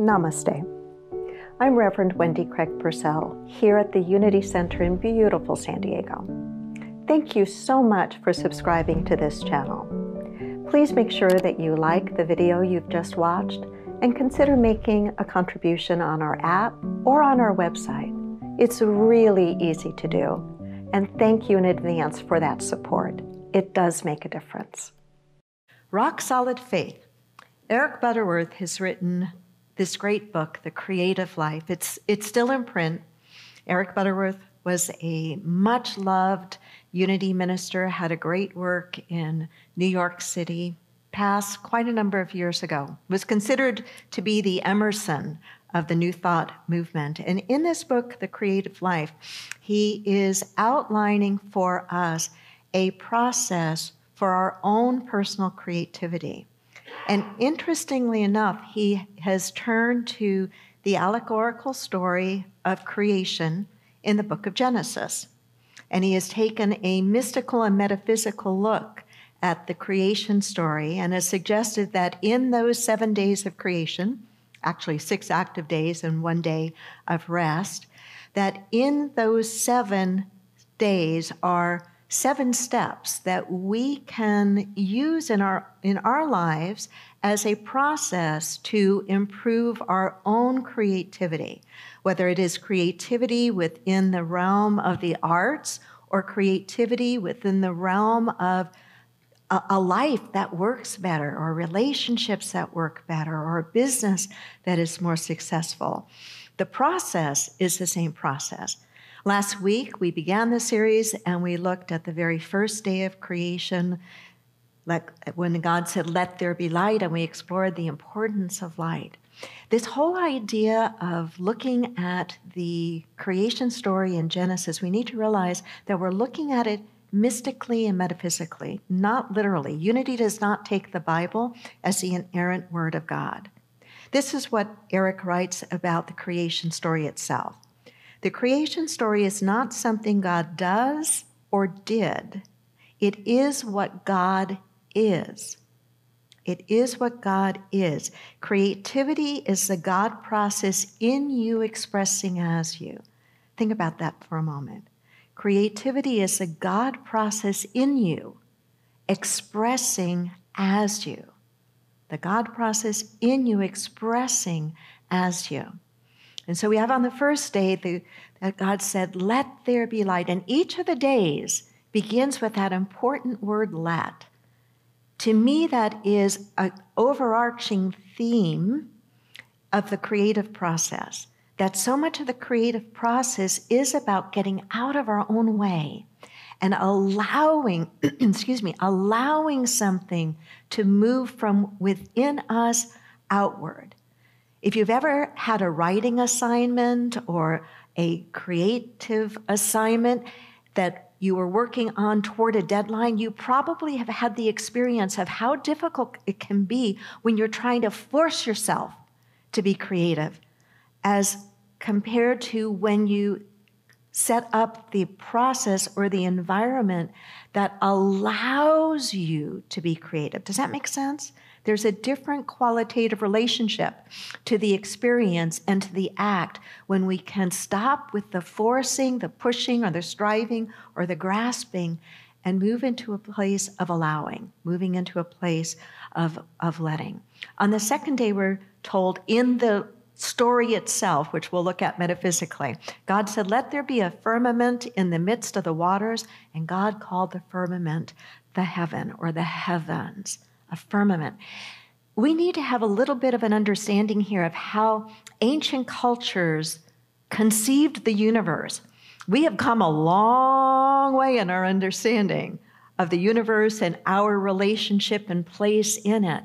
Namaste. I'm Reverend Wendy Craig Purcell here at the Unity Center in beautiful San Diego. Thank you so much for subscribing to this channel. Please make sure that you like the video you've just watched and consider making a contribution on our app or on our website. It's really easy to do, and thank you in advance for that support. It does make a difference. Rock Solid Faith. Eric Butterworth has written this great book, The Creative Life. It's, it's still in print. Eric Butterworth was a much loved unity minister, had a great work in New York City, passed quite a number of years ago, was considered to be the Emerson of the New Thought movement. And in this book, The Creative Life, he is outlining for us a process for our own personal creativity. And interestingly enough, he has turned to the allegorical story of creation in the book of Genesis. And he has taken a mystical and metaphysical look at the creation story and has suggested that in those seven days of creation, actually six active days and one day of rest, that in those seven days are seven steps that we can use in our in our lives as a process to improve our own creativity whether it is creativity within the realm of the arts or creativity within the realm of a, a life that works better or relationships that work better or a business that is more successful. The process is the same process Last week, we began the series and we looked at the very first day of creation, when God said, Let there be light, and we explored the importance of light. This whole idea of looking at the creation story in Genesis, we need to realize that we're looking at it mystically and metaphysically, not literally. Unity does not take the Bible as the inerrant word of God. This is what Eric writes about the creation story itself. The creation story is not something God does or did, it is what God is. It is what God is. Creativity is the God process in you expressing as you. Think about that for a moment. Creativity is the God process in you expressing as you. The God process in you expressing as you. And so we have on the first day the, that God said, Let there be light. And each of the days begins with that important word, let. To me, that is an overarching theme of the creative process. That so much of the creative process is about getting out of our own way and allowing, excuse me, allowing something to move from within us outward. If you've ever had a writing assignment or a creative assignment that you were working on toward a deadline, you probably have had the experience of how difficult it can be when you're trying to force yourself to be creative, as compared to when you set up the process or the environment that allows you to be creative. Does that make sense? There's a different qualitative relationship to the experience and to the act when we can stop with the forcing, the pushing, or the striving, or the grasping, and move into a place of allowing, moving into a place of, of letting. On the second day, we're told in the story itself, which we'll look at metaphysically, God said, Let there be a firmament in the midst of the waters, and God called the firmament the heaven or the heavens a firmament. We need to have a little bit of an understanding here of how ancient cultures conceived the universe. We have come a long way in our understanding of the universe and our relationship and place in it.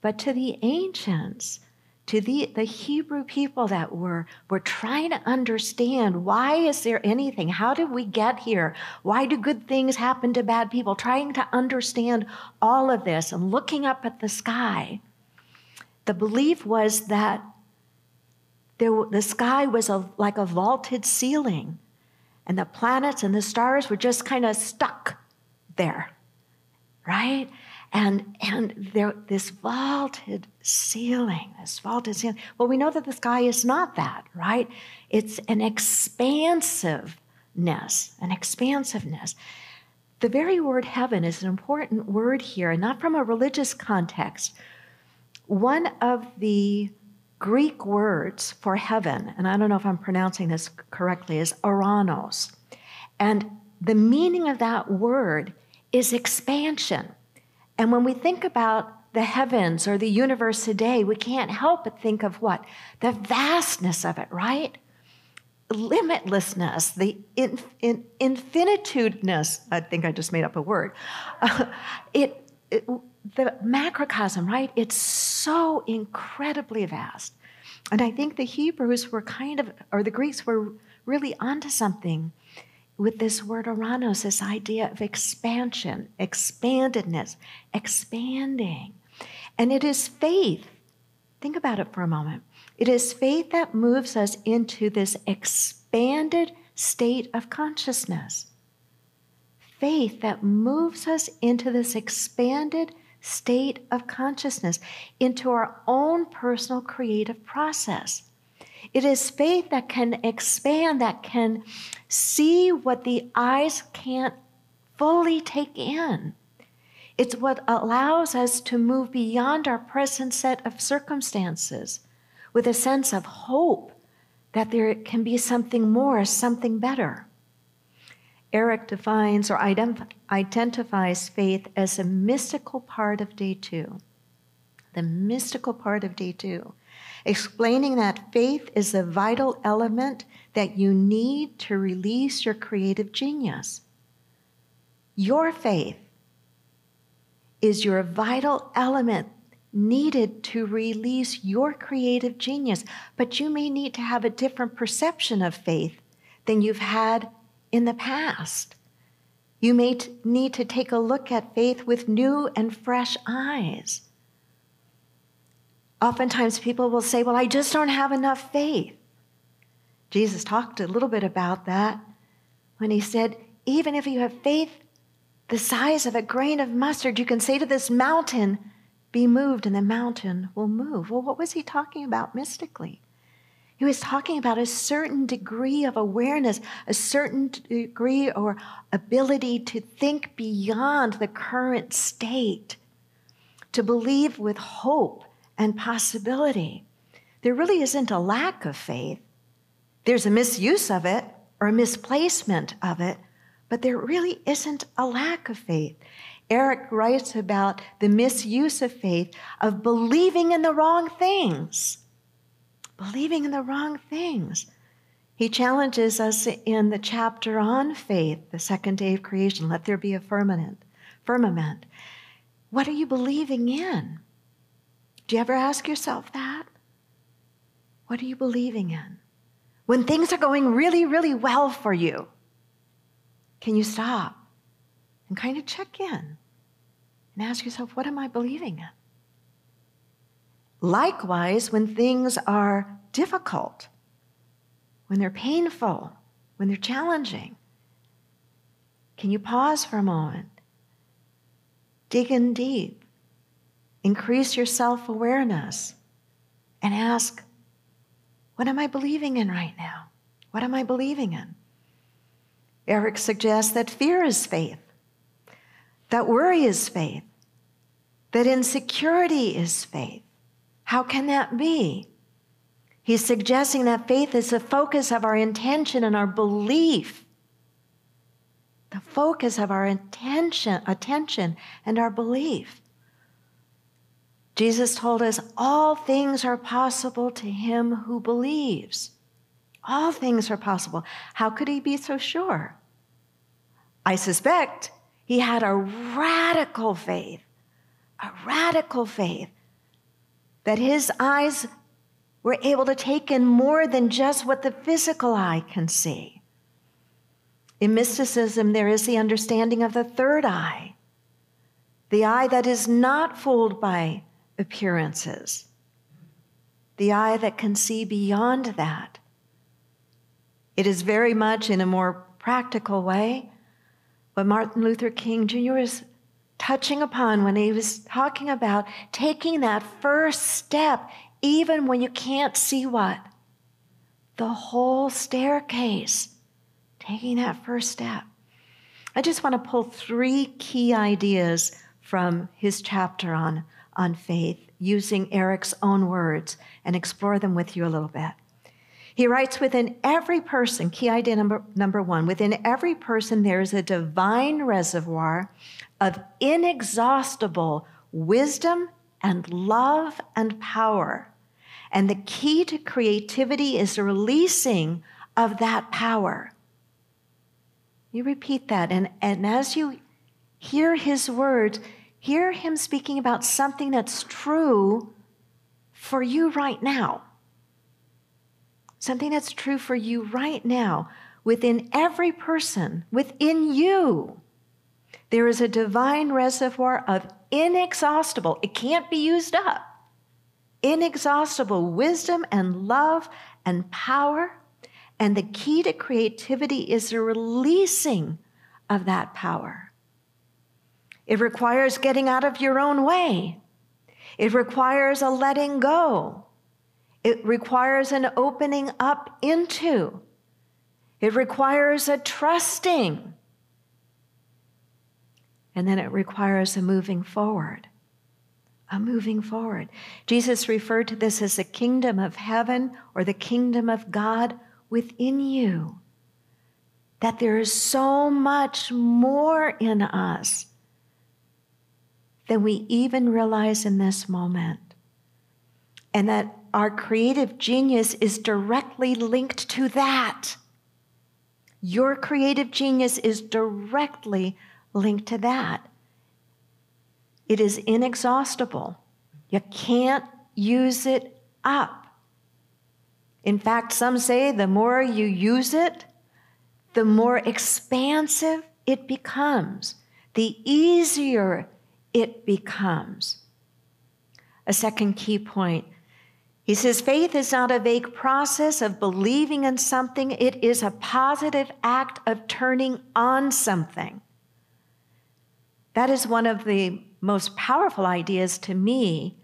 But to the ancients, to the, the Hebrew people that were, were trying to understand why is there anything? How did we get here? Why do good things happen to bad people? Trying to understand all of this and looking up at the sky. The belief was that there, the sky was a, like a vaulted ceiling, and the planets and the stars were just kind of stuck there, right? And and there this vaulted ceiling, this vaulted ceiling. Well, we know that the sky is not that, right? It's an expansiveness, an expansiveness. The very word heaven is an important word here, and not from a religious context. One of the Greek words for heaven, and I don't know if I'm pronouncing this correctly, is ouranos. And the meaning of that word is expansion. And when we think about the heavens or the universe today, we can't help but think of what? The vastness of it, right? Limitlessness, the in, in, infinitudeness. I think I just made up a word. Uh, it, it, the macrocosm, right? It's so incredibly vast. And I think the Hebrews were kind of, or the Greeks were really onto something with this word ouranos, this idea of expansion, expandedness, expanding. And it is faith. Think about it for a moment. It is faith that moves us into this expanded state of consciousness. Faith that moves us into this expanded state of consciousness, into our own personal creative process. It is faith that can expand, that can see what the eyes can't fully take in. It's what allows us to move beyond our present set of circumstances with a sense of hope that there can be something more, something better. Eric defines or ident- identifies faith as a mystical part of day two. The mystical part of day two explaining that faith is the vital element that you need to release your creative genius. Your faith is your vital element needed to release your creative genius, but you may need to have a different perception of faith than you've had in the past. You may t- need to take a look at faith with new and fresh eyes. Oftentimes, people will say, Well, I just don't have enough faith. Jesus talked a little bit about that when he said, Even if you have faith the size of a grain of mustard, you can say to this mountain, Be moved, and the mountain will move. Well, what was he talking about mystically? He was talking about a certain degree of awareness, a certain degree or ability to think beyond the current state, to believe with hope and possibility. There really isn't a lack of faith. There's a misuse of it or a misplacement of it, but there really isn't a lack of faith. Eric writes about the misuse of faith of believing in the wrong things. Believing in the wrong things. He challenges us in the chapter on faith, the second day of creation. Let there be a firmament. Firmament. What are you believing in? Do you ever ask yourself that? What are you believing in? When things are going really, really well for you, can you stop and kind of check in and ask yourself, what am I believing in? Likewise, when things are difficult, when they're painful, when they're challenging, can you pause for a moment? Dig in deep Increase your self awareness and ask, What am I believing in right now? What am I believing in? Eric suggests that fear is faith, that worry is faith, that insecurity is faith. How can that be? He's suggesting that faith is the focus of our intention and our belief. The focus of our intention, attention and our belief. Jesus told us all things are possible to him who believes. All things are possible. How could he be so sure? I suspect he had a radical faith, a radical faith that his eyes were able to take in more than just what the physical eye can see. In mysticism, there is the understanding of the third eye, the eye that is not fooled by appearances, the eye that can see beyond that. It is very much in a more practical way what Martin Luther King Jr. is touching upon when he was talking about taking that first step, even when you can't see what? The whole staircase. Taking that first step. I just want to pull three key ideas from his chapter on, on faith using Eric's own words and explore them with you a little bit. He writes within every person, key idea number, number one, within every person there is a divine reservoir of inexhaustible wisdom and love and power. And the key to creativity is the releasing of that power. You repeat that, and, and as you hear his words, hear him speaking about something that's true for you right now. Something that's true for you right now, within every person, within you. There is a divine reservoir of inexhaustible, it can't be used up, inexhaustible wisdom and love and power. And the key to creativity is the releasing of that power. It requires getting out of your own way. It requires a letting go. It requires an opening up into. It requires a trusting. And then it requires a moving forward. A moving forward. Jesus referred to this as the kingdom of heaven or the kingdom of God within you. That there is so much more in us than we even realize in this moment. And that our creative genius is directly linked to that. Your creative genius is directly linked to that. It is inexhaustible. You can't use it up. In fact, some say the more you use it, the more expansive it becomes, the easier it becomes. A second key point he says, faith is not a vague process of believing in something, it is a positive act of turning on something. That is one of the most powerful ideas to me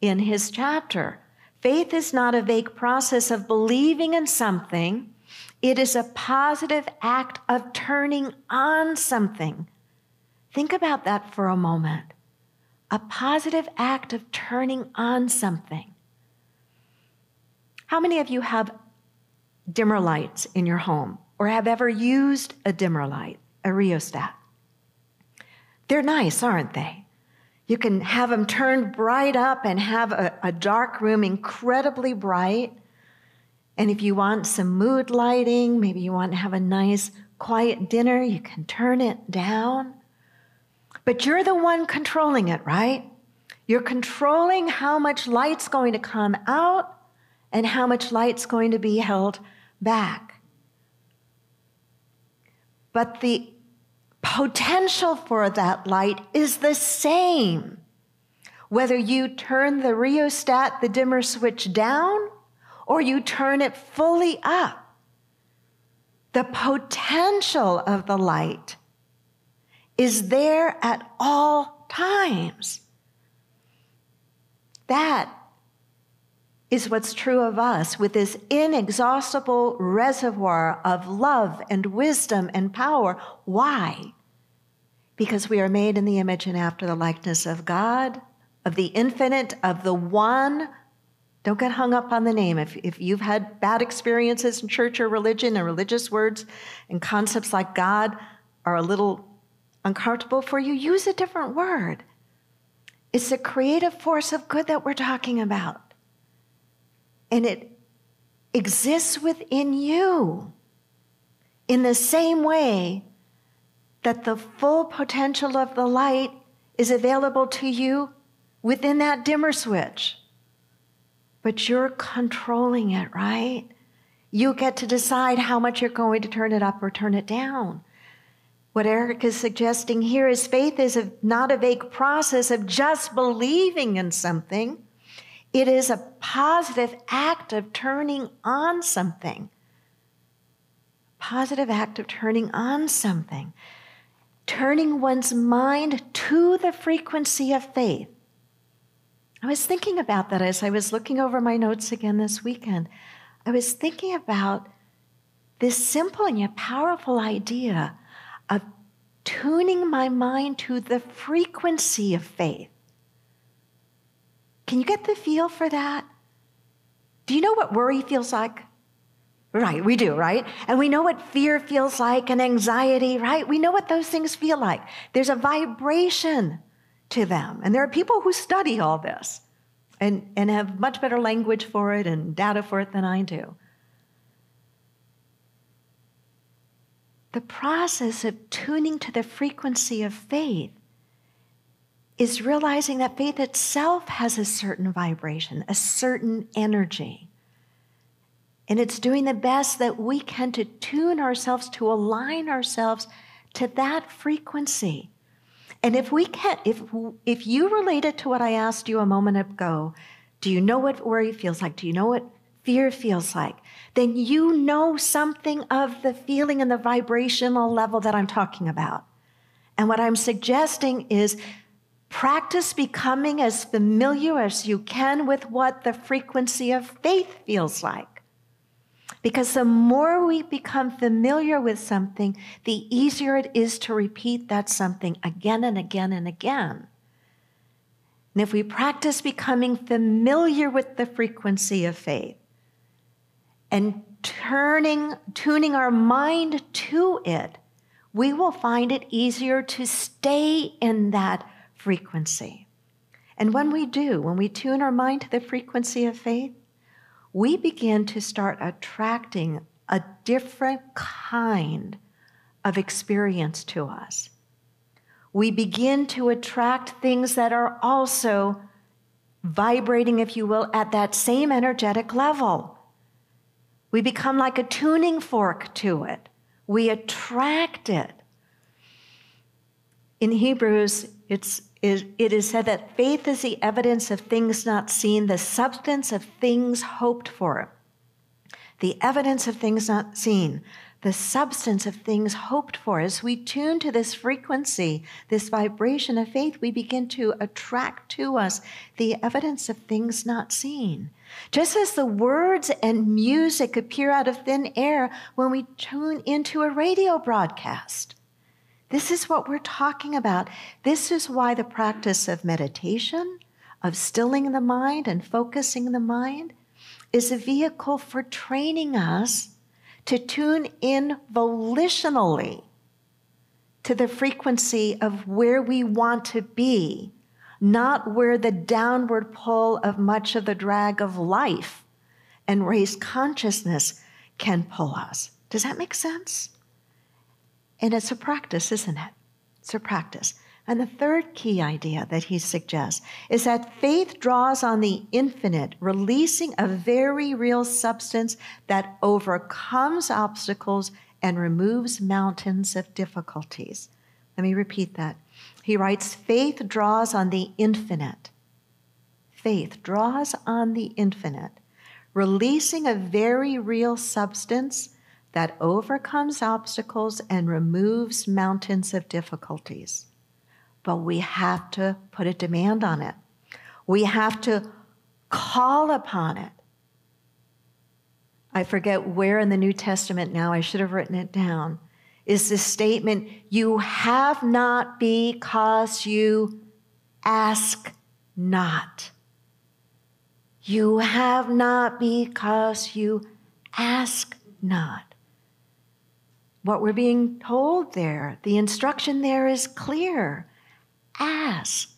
in his chapter. Faith is not a vague process of believing in something, it is a positive act of turning on something. Think about that for a moment. A positive act of turning on something. How many of you have dimmer lights in your home or have ever used a dimmer light, a rheostat? They're nice, aren't they? You can have them turned bright up and have a, a dark room incredibly bright. And if you want some mood lighting, maybe you want to have a nice quiet dinner, you can turn it down. But you're the one controlling it, right? You're controlling how much light's going to come out and how much light's going to be held back. But the potential for that light is the same. Whether you turn the rheostat, the dimmer switch down, or you turn it fully up, the potential of the light is there at all times. That is what's true of us with this inexhaustible reservoir of love and wisdom and power. Why? Because we are made in the image and after the likeness of God, of the infinite, of the one. Don't get hung up on the name. If, if you've had bad experiences in church or religion and religious words and concepts like God are a little uncomfortable for you, use a different word. It's the creative force of good that we're talking about and it exists within you in the same way that the full potential of the light is available to you within that dimmer switch. But you're controlling it, right? You get to decide how much you're going to turn it up or turn it down. What Eric is suggesting here is faith is a, not a vague process of just believing in something, it is a positive act of turning on something. Positive act of turning on something. turning one's mind to the frequency of faith. I was thinking about that as I was looking over my notes again this weekend. I was thinking about this simple and yet powerful idea of tuning my mind to the frequency of faith. Can you get the feel for that? Do you know what worry feels like? Right, we do, right? And we know what fear feels like and anxiety, right? We know what those things feel like. There's a vibration to them. And there are people who study all this and, and have much better language for it and data for it than I do. The process of tuning to the frequency of faith is realizing that faith itself has a certain vibration, a certain energy. And it's doing the best that we can to tune ourselves, to align ourselves to that frequency. And if we can't, if, if you relate it to what I asked you a moment ago, do you know what worry feels like? Do you know what fear feels like? Then you know something of the feeling and the vibrational level that I'm talking about. And what I'm suggesting is practice becoming as familiar as you can with what the frequency of faith feels like. Because the more we become familiar with something, the easier it is to repeat that something again and again and again. And if we practice becoming familiar with the frequency of faith and turning, tuning our mind to it, we will find it easier to stay in that frequency. And when we do, when we tune our mind to the frequency of faith, we begin to start attracting a different kind of experience to us. We begin to attract things that are also vibrating, if you will, at that same energetic level. We become like a tuning fork to it. We attract it. In Hebrews, it's it is said that faith is the evidence of things not seen, the substance of things hoped for. The evidence of things not seen, the substance of things hoped for. As we tune to this frequency, this vibration of faith, we begin to attract to us the evidence of things not seen. Just as the words and music appear out of thin air when we tune into a radio broadcast. This is what we're talking about. This is why the practice of meditation, of stilling the mind and focusing the mind, is a vehicle for training us to tune in volitionally to the frequency of where we want to be, not where the downward pull of much of the drag of life and race consciousness can pull us. Does that make sense? And it's a practice, isn't it? It's a practice. And the third key idea that he suggests is that faith draws on the infinite, releasing a very real substance that overcomes obstacles and removes mountains of difficulties. Let me repeat that. He writes faith draws on the infinite. Faith draws on the infinite, releasing a very real substance that overcomes obstacles and removes mountains of difficulties. But we have to put a demand on it. We have to call upon it. I forget where in the New Testament now, I should have written it down, is the statement, You have not because you ask not. You have not because you ask not what we're being told there. The instruction there is clear. Ask.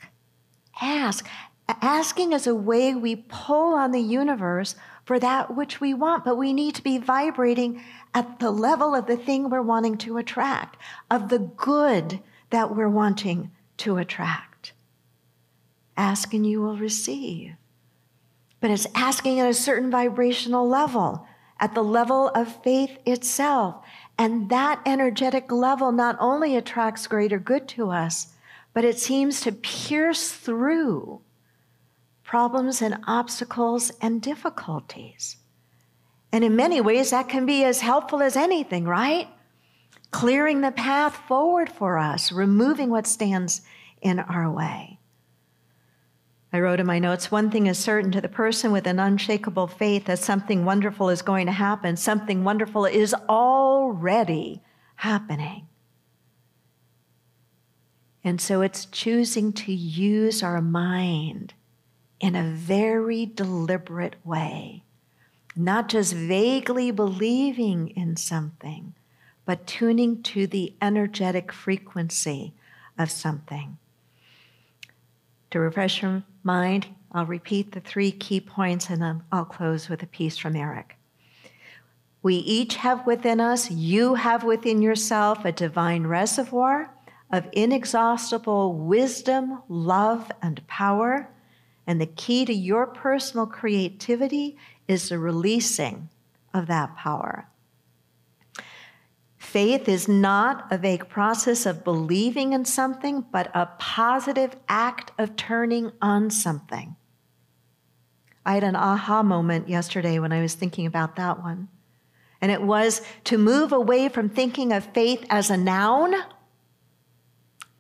Ask. Asking is a way we pull on the universe for that which we want, but we need to be vibrating at the level of the thing we're wanting to attract, of the good that we're wanting to attract. Ask and you will receive. But it's asking at a certain vibrational level, at the level of faith itself. And that energetic level not only attracts greater good to us, but it seems to pierce through problems and obstacles and difficulties. And in many ways, that can be as helpful as anything, right? clearing the path forward for us, removing what stands in our way. I wrote in my notes one thing is certain to the person with an unshakable faith that something wonderful is going to happen, something wonderful is already happening. And so it's choosing to use our mind in a very deliberate way, not just vaguely believing in something, but tuning to the energetic frequency of something. To refresh your mind, I'll repeat the three key points and then I'll close with a piece from Eric. We each have within us, you have within yourself a divine reservoir of inexhaustible wisdom, love, and power. And the key to your personal creativity is the releasing of that power. Faith is not a vague process of believing in something, but a positive act of turning on something. I had an aha moment yesterday when I was thinking about that one. And it was to move away from thinking of faith as a noun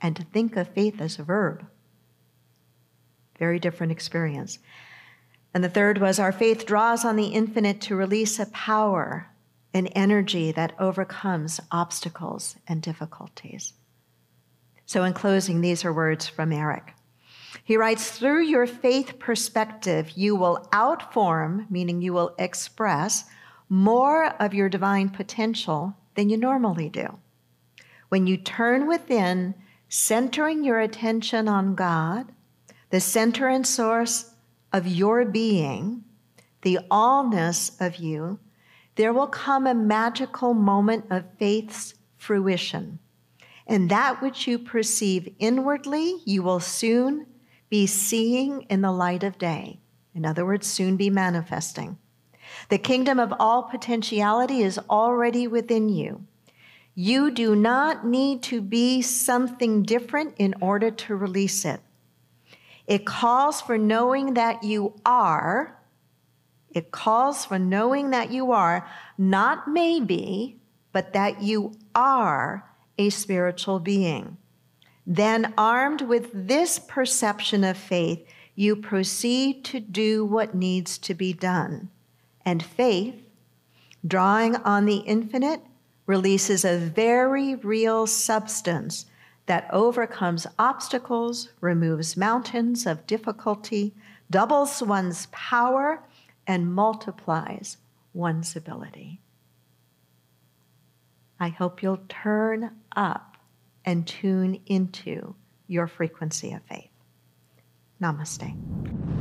and to think of faith as a verb. Very different experience. And the third was our faith draws on the infinite to release a power an energy that overcomes obstacles and difficulties. So, in closing, these are words from Eric. He writes Through your faith perspective, you will outform, meaning you will express, more of your divine potential than you normally do. When you turn within, centering your attention on God, the center and source of your being, the allness of you, there will come a magical moment of faith's fruition. And that which you perceive inwardly, you will soon be seeing in the light of day. In other words, soon be manifesting. The kingdom of all potentiality is already within you. You do not need to be something different in order to release it. It calls for knowing that you are it calls for knowing that you are, not maybe, but that you are a spiritual being. Then, armed with this perception of faith, you proceed to do what needs to be done. And faith, drawing on the infinite, releases a very real substance that overcomes obstacles, removes mountains of difficulty, doubles one's power, and multiplies one's ability. I hope you'll turn up and tune into your frequency of faith. Namaste.